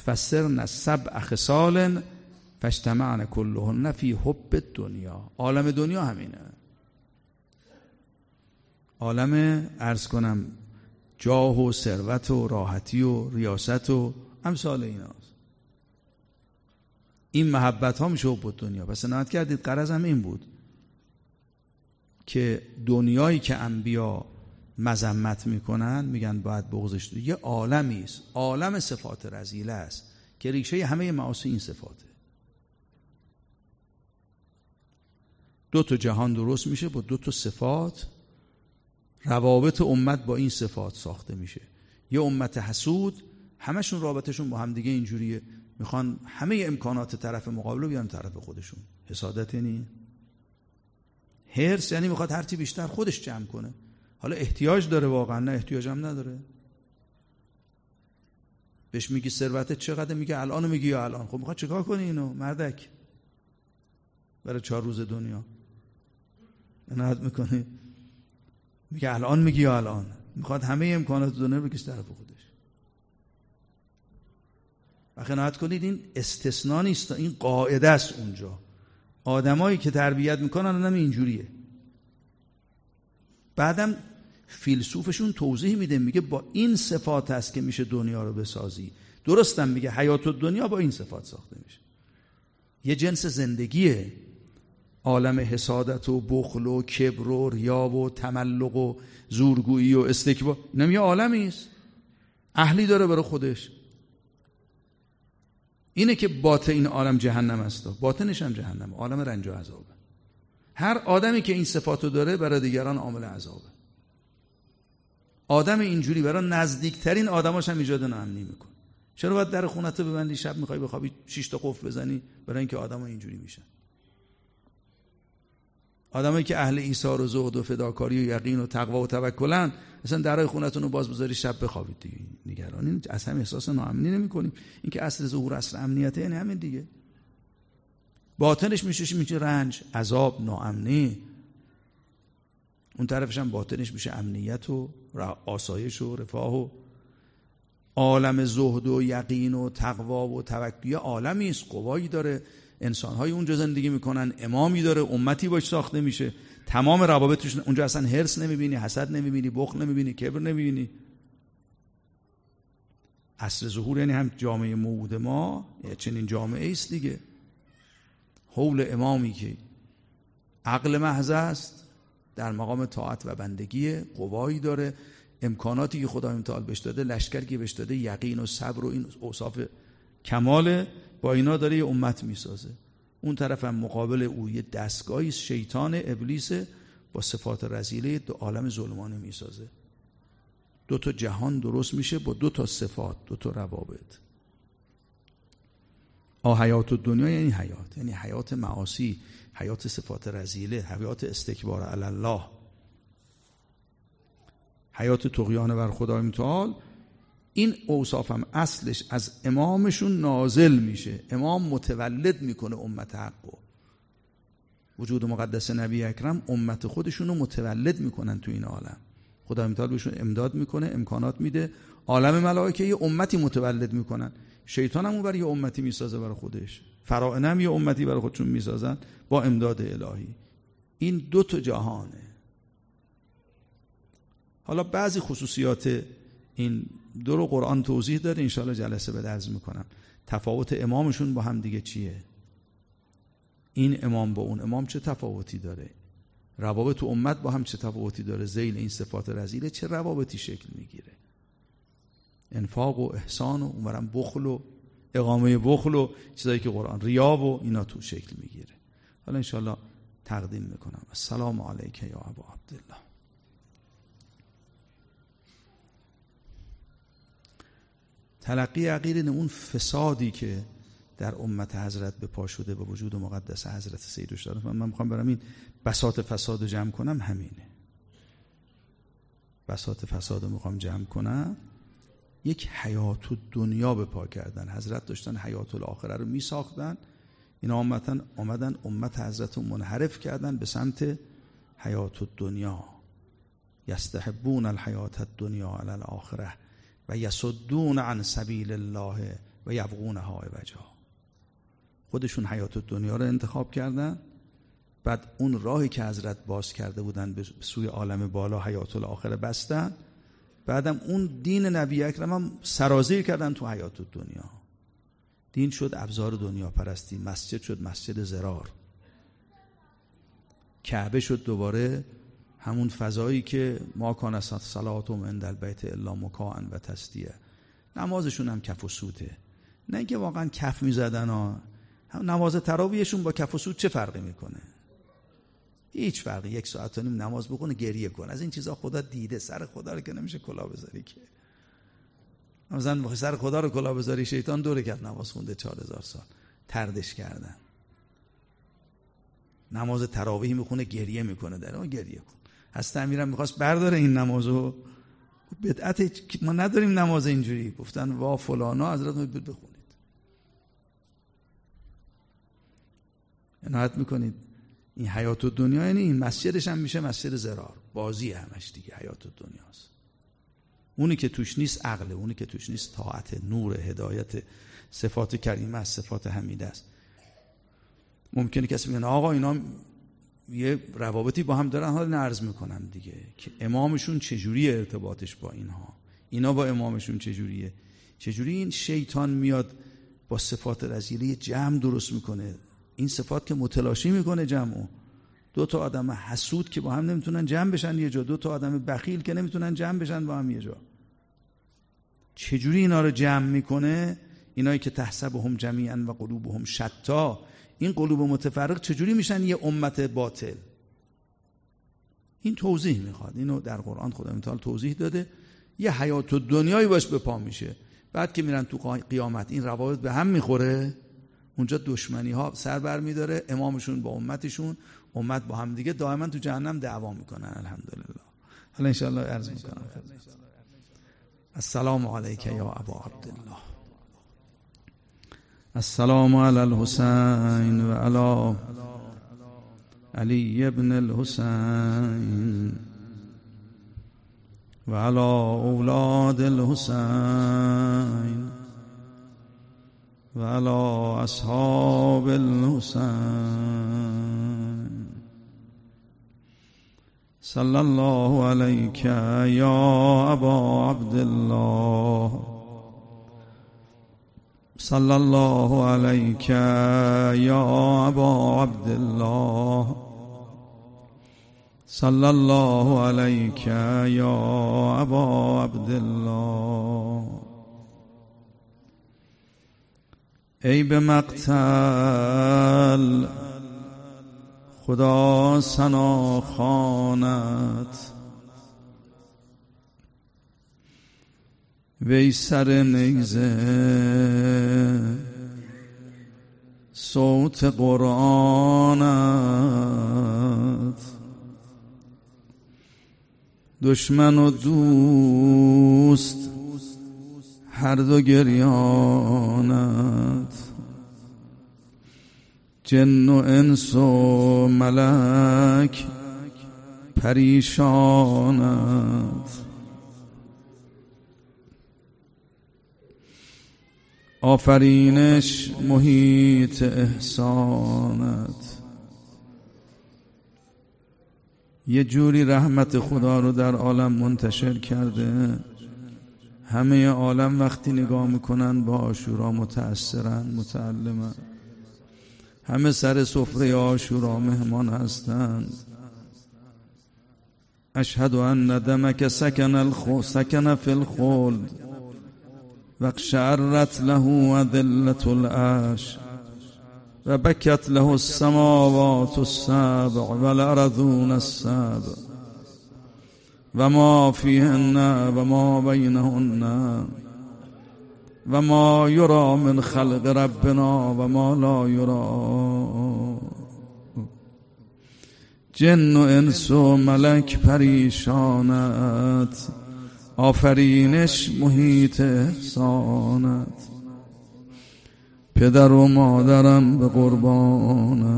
فسرن سبع خصال فاجتمعن کلهن فی حب دنیا عالم دنیا همینه. عالم ارز کنم جاه و ثروت و راحتی و ریاست و امثال ایناست این محبت ها میشه حب دنیا. پس نهایت کردید قرض هم این بود که دنیایی که انبیا مذمت می‌کنن میگن باید بغضش. یه عالمی است. عالم صفات رزیله است که ریشه همه معاصی این صفاته. دو تا جهان درست میشه با دو تا صفات. روابط امت با این صفات ساخته میشه. یه امت حسود همشون رابطشون با همدیگه اینجوریه. می‌خوان همه امکانات طرف مقابل رو بیان طرف خودشون. حسادت یعنی هرس یعنی می‌خواد هرچی بیشتر خودش جمع کنه. حالا احتیاج داره واقعا نه احتیاج هم نداره. بهش میگی ثروتت چقدر؟ میگه الان میگی یا الان. خب می‌خواد چیکار کنی اینو؟ مردک. برای چهار روز دنیا. عنایت می‌کنه میگه الان میگی یا الان؟ می‌خواد همه امکانات دنیا رو بکش طرف خودش. و قناعت کنید این استثنا نیست. این قاعده است اونجا. آدمایی که تربیت می‌کنن هم اینجوریه. بعدم فیلسوفشون توضیح میده میگه با این صفات است که میشه دنیا رو بسازی. درستم میگه حیات دنیا با این صفات ساخته میشه. یه جنس زندگیه. عالم حسادت و بخل و کبر و ریا و تملق و زورگویی و استکبار. اینم یه عالمی است. اهلی داره برای خودش. اینه که باطن این عالم جهنم است. باطنش هم جهنم. عالم رنج و عذابه. هر آدمی که این صفاتو داره برای دیگران عامل عذابه. آدم اینجوری برای نزدیکترین آدماش هم ایجاد ناامنی می‌کنه. چرا باید در خونت ببندی؟ شب می‌خوای بخوابی شش تا قفل بزنی؟ برای اینکه آدم اینجوری میشن. آدمایی که اهل ایثار و زهد و فداکاری و یقین و تقوا و توکلن مثلا درای خونتون رو باز بذاری شب بخوابید دیگه. نگرانی از هم احساس ناامنی نمی‌کنیم. این که اصل ظهور اصل امنیته یعنی همین دیگه. باطنش میشه میشه رنج عذاب ناامنی. اون طرفش هم باطنش میشه امنیت و آسایش و رفاه و عالم زهد و یقین و تقوا و توکلی. عالمی است. قوایی داره. انسانهای اونجا زندگی می‌کنن امامی داره امتی باش ساخته میشه. تمام روابطش اونجا اصلا هرس نمی‌بینی حسد نمی‌بینی بخل نمی‌بینی کبر نمی‌بینی. اصل ظهور یعنی هم جامعه موعود ما چنین جامعه است دیگه. حول امامی که عقل محض است در مقام طاعت و بندگی قوایی داره. امکاناتی که خدا امتحال بهش داده لشکر که بهش داده یقین و صبر و این اوصاف کمال با اینا داره یه امت می‌سازه. اون طرف هم مقابل او یه دستگاهی شیطان ابلیس با صفات رزیله دو عالم ظلمانه می‌سازه. دو تا جهان درست میشه با دو تا صفات دو تا روابط. آ حیات دنیا یعنی حیات یعنی حیات معاصی حیات صفات رزیله حیات استکبار علی الله. حیات تقیان بر خدای متعال این اوصاف هم اصلش از امامشون نازل میشه. امام متولد می‌کنه امت حقو وجود مقدس نبی اکرم امت خودشون رو متولد می‌کنن تو این عالم. خدا متعال بهشون امداد می‌کنه امکانات میده. عالم ملائکه یه امتی متولد می‌کنن. شیطان هم برای یه امتی می‌سازه برای خودش. فرائنم یه امتی برای خودشون می‌سازن با امداد الهی. این دو تا جهانه. حالا بعضی خصوصیات این دو رو قرآن توضیح داره انشاءالله جلسه به درز می‌کنم. تفاوت امامشون با هم دیگه چیه؟ این امام با اون امام چه تفاوتی داره؟ روابط امت با هم چه تفاوتی داره؟ زیل این صفات رزیله چه روابطی شکل می‌گیره؟ انفاق و احسان و اونورم بخل و اقامه بخل و چیزایی که قرآن ریاب و اینا تو شکل می‌گیره. حالا انشاءالله تقدیم می‌کنم. السلام علیک یا ابا عبدالله. تلقی عقیر اون فسادی که در امت حضرت به پا شده به وجود مقدس حضرت سید شده من می‌خوام برم این بساط فساد رو جمع کنم همینه. بساط فساد رو می‌خوام جمع کنم. یک حیات دنیا به پا کردن. حضرت داشتن حیات الاخره رو میساختن. اینا آمدن, آمدن امت حضرت رو منحرف کردن به سمت حیات دنیا یستحبون الحیات الدنیا علی الاخره و یسدون عن سبیل الله و یبغونها عوجا خودشون حیات دنیا رو انتخاب کردن. بعد اون راهی که حضرت باز کرده بودن به سوی عالم بالا حیات الاخره بستن. بعدم اون دین نبی اکرم هم سرازیر کردن تو حیات دنیا. دین شد ابزار دنیا پرستی. مسجد شد مسجد زرار. کعبه شد دوباره همون فضایی که ما کان صلاتم عند البیت الا مکان و تسدیه نمازشون هم کف و سوته. نه اینکه واقعا کف می‌زدن ها. نماز تراویشون با کف و سوت چه فرقی می‌کنه؟ هیچ فرقی. یک ساعت و نیم نماز بکنه گریه کن. از این چیزا خدا دیده. سر خدا رو که نمیشه کلا بذاری که. مثلا سر خدا رو کلا بذاری شیطان دوره کرد نماز خونده چهار هزار سال. تردش کردن. نماز تراویح می‌خونه گریه می‌کنه در اون گریه کن. از امیرم می‌خواست برداره این نمازو بدعت ما نداریم نماز اینجوری. گفتن وا فلانا حضرت بخونید. عنایت می‌کنید. این حیات دنیا یعنی این مسجدش هم میشه مسجد زرار. بازی همش دیگه حیات و دنیاست اونی که توش نیست عقله اونی که توش نیست طاعت نور هدایت صفات کریمه است صفات حمیده است. ممکنه کسی بگه آقا اینا یه روابطی با هم دارن حالا نرز می‌کنم دیگه. که امامشون چجوری ارتباطش با اینها؟ اینا با امامشون چجوریه؟ چجوری این شیطان میاد با صفات رزیله جمع درست می‌کنه؟ این صفات که متلاشی می‌کنه جمعو. دو تا آدم حسود که با هم نمی‌تونن جمع بشن یه جا. دو تا آدم بخیل که نمی‌تونن جمع بشن با هم یه جا. چجوری اینا رو جمع می‌کنه؟ اینایی که تحسبهم جمیعا و قلوبهم شتا. این قلوب متفرق چجوری میشن یه امت باطل؟ این توضیح می‌خواد. اینو در قرآن خدا متعال توضیح داده. یه حیات و دنیایی باش به پا میشه. بعد که میرن تو قیامت این روابط به هم می‌خوره. اونجا دشمنی ها سر بر میداره امامشون با امتشون. امت با هم دیگه دائما تو جهنم دعوا می‌کنن. الحمدلله. حالا انشاءالله عرض می‌کنم السلام علیک یا ابا عبدالله. السلام على الحسين وعلى علي بن الحسين وعلى أولاد الحسين وعلى أصحاب الحسين صلى الله عليك يا أبا عبد الله صلى الله عليك يا أبا عبد الله صلى الله عليك يا أبا عبد الله ای به مقتل خدا سنا خانت. وی سر نیزه صوت قرآنت. دشمن و دوست هر دو گریانت. جن و انس و ملک پریشانت. آفرینش محیط احسانت. یه جوری رحمت خدا رو در عالم منتشر کرده. همه عالم وقتی نگاه می‌کنن با آشورا متأثرن متعلمن. همه سر سفره آشورا مهمان هستند اشهد ان دمک سکن الخو سکن فی الخلد. واقشعرت له أذلة العرش وبكت له السماوات السبع والأرضون السبع وما فيهن وما بينهن وما يرى من خلق ربنا وما لا يرى جن و انس و ملک پریشانت آفرینش محیط احسانت. پدر و مادرم به قربانت.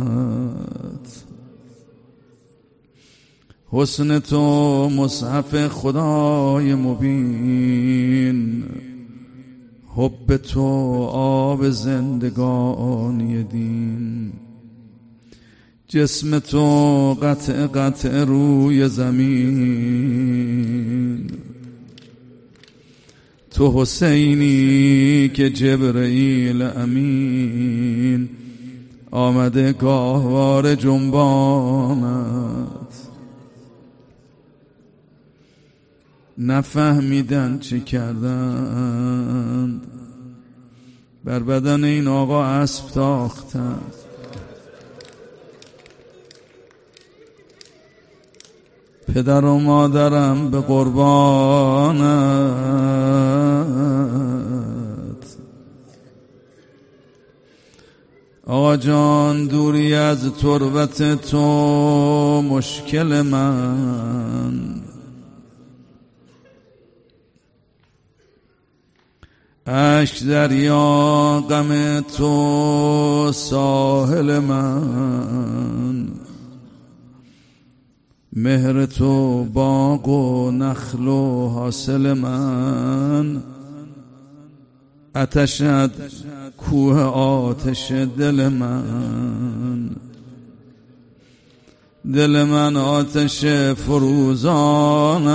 حسن تو مصحف خدای مبین. حب تو آب زندگانی دین. جسم تو قطع قطع روی زمین. تو حسینی که جبرئیل امین. آمده گاهوار جنبانت. نفهمیدن چه کردن بر بدن این آقا اسب تاختند. پدر و مادرم به قربانت. آقا جان دوری از تربت تو مشکل من. اشک دریا غم تو ساحل من. مهر تو باغ و نخل و حاصل من. اتشد کوه آتش دل من. دل من آتش فروزانت.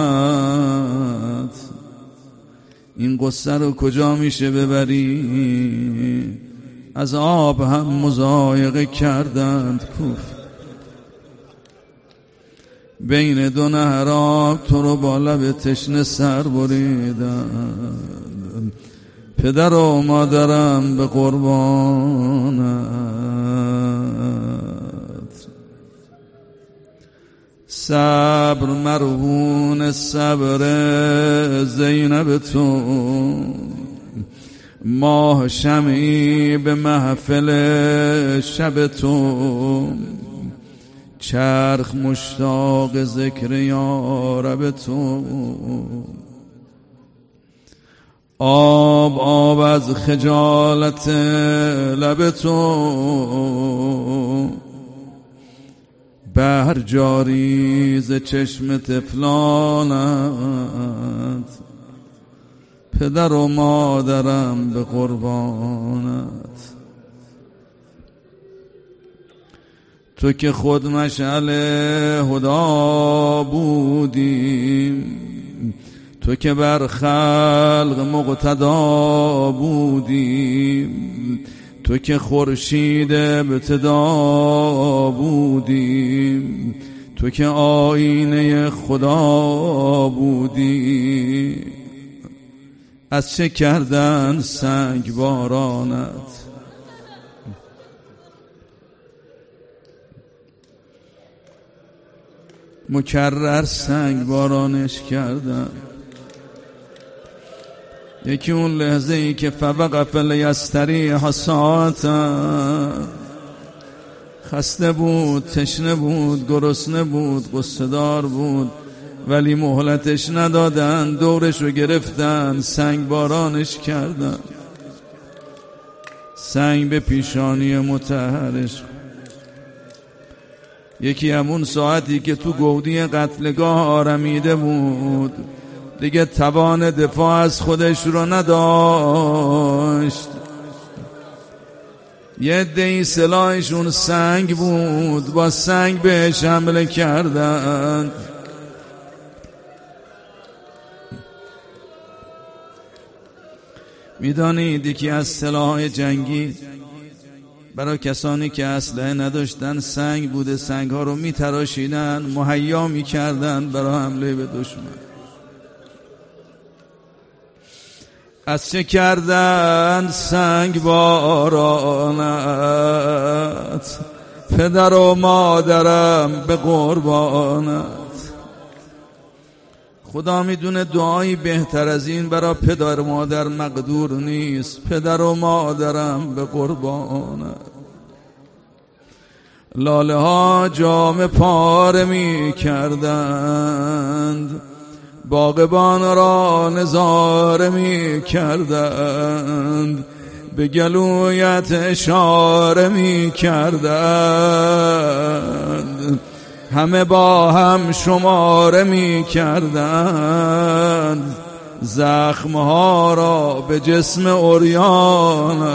این قصه رو کجا میشه ببری؟ از آب هم مزایقه کردند کوف بین دو نهراب تو رو با لب تشنه سر بریدن پدر و مادرم به قربانت. صبر مرهون صبر زینب تو. ماه شمی به محفل شب تو. چرخ مشتاق ذکر یارب تو. آب آب از خجالت لب تو. بر جاری ز چشم تفلانت پدر و مادرم به قربانت. تو که خود مشعل هدا بودی تو که بر خلق مقتدا بودی تو که خورشید ابتدا بودی تو که آینه خدا بودی از چه کردن سنگ بارانت مکرر سنگ بارانش کردن یکی اون لحظه ای که فبق فل یستری حسات خسته بود تشنه بود گرسنه بود قصدار بود ولی مهلتش ندادن دورش رو گرفتن سنگ بارانش کردن. سنگ به پیشانی متحرش یکی همون ساعتی که تو گودی قتلگاه آرمیده بود. دیگه توان دفاع از خودش رو نداشت. یه دی سلاحشون سنگ بود با سنگ بهش حمله کردند می‌دانید یکی از سلاح جنگی برای کسانی که اسلحه نداشتن سنگ بوده سنگ ها رو میتراشیدن مهیا می‌کردن برای حمله به دشمن. از چه کردن سنگ بارانت؟ پدر و مادرم به قربانت. خدا می‌دونه دعایی بهتر از این برا پدر و مادر مقدور نیست. پدر و مادرم به قربانت لاله ها جام پاره می کردند باغبان را نظاره می کردند به گلویت اشاره می کردند همه با هم شماره می کردند زخمها را به جسم اوریانت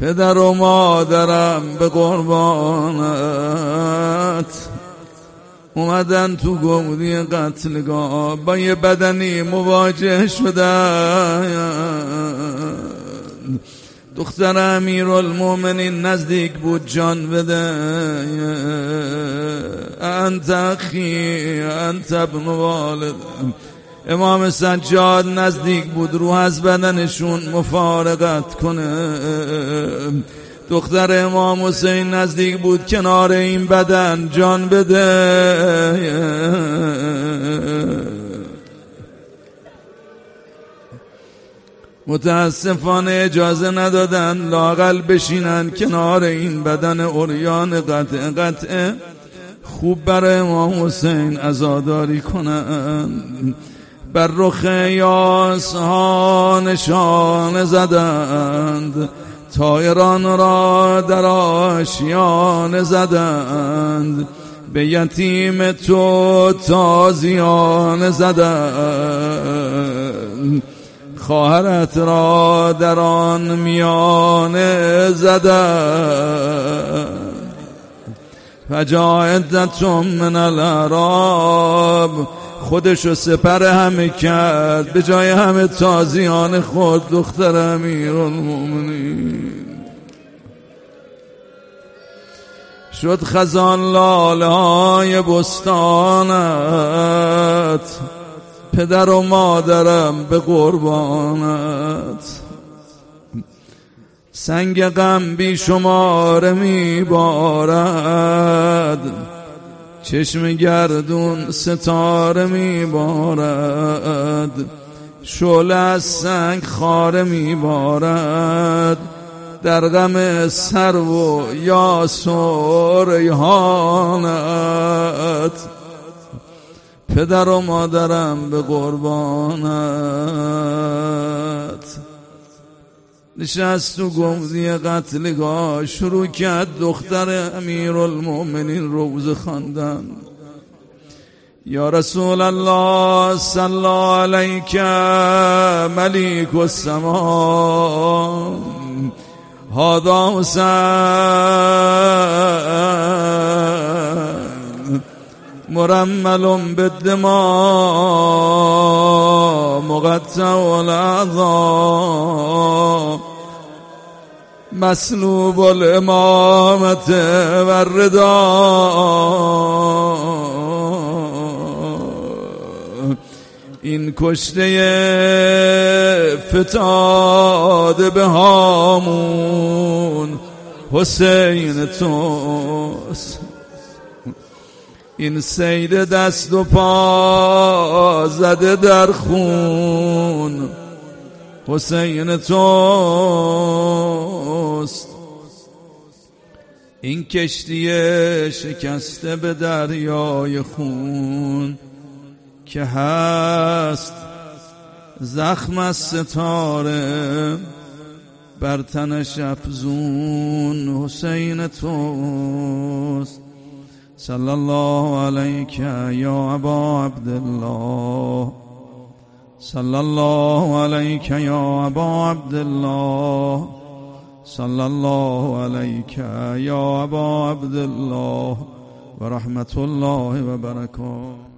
پدر و مادرم به قربانت اومدن تو گودی قتلگاه با یه بدنی مواجه شدن. دختر امیر نزدیک بود جان بده. انت اخی انت ابن والد. امام سجاد نزدیک بود رو از بدنشون مفارقت کنه. دختر امام حسین نزدیک بود کنار این بدن جان بده. متاسفانه اجازه ندادن لاقل بشینن کنار این بدن اوریان قطع قطعه خوب برای امام حسین ازاداری کنن. بر رخ یاس ها نشان زدند. تایران را در آشیان زدند. به یتیم تو تازیان زدند. خواهرت را در آن میان زدند فجاعدتم من العراب خودشو سپر همه کرد. به جای همه تازیان خود دختر امیر شد خزان لاله های بستانت. پدر و مادرم به قربانت. سنگ غم می بارد. چشم گردون ستاره می بارد. شعله از سنگ خاره می بارد. در غم سر و یاس و ریحانت. پدر و مادرم به قربانت. نشست و گمزی قتلگاه شروع کرد. دختر امیر المؤمنین روز خواندن. یا رسول الله صلی علیک ملیک السما. هادا حسین مرمل بالدماء مقطع الاعظام مسلوب الامامت و این کشته فتاد به هامون حسین توست. این سید دست و پا زده در خون. حسین توست. این کشتی شکسته به دریای خون که هست زخم از ستاره بر تنش افزون. حسین توست. صلی الله یا ابا عبدالله صلی الله علیک یا ابا عبدالله صلی الله علیک یا ابا عبدالله و رحمت الله و برکاته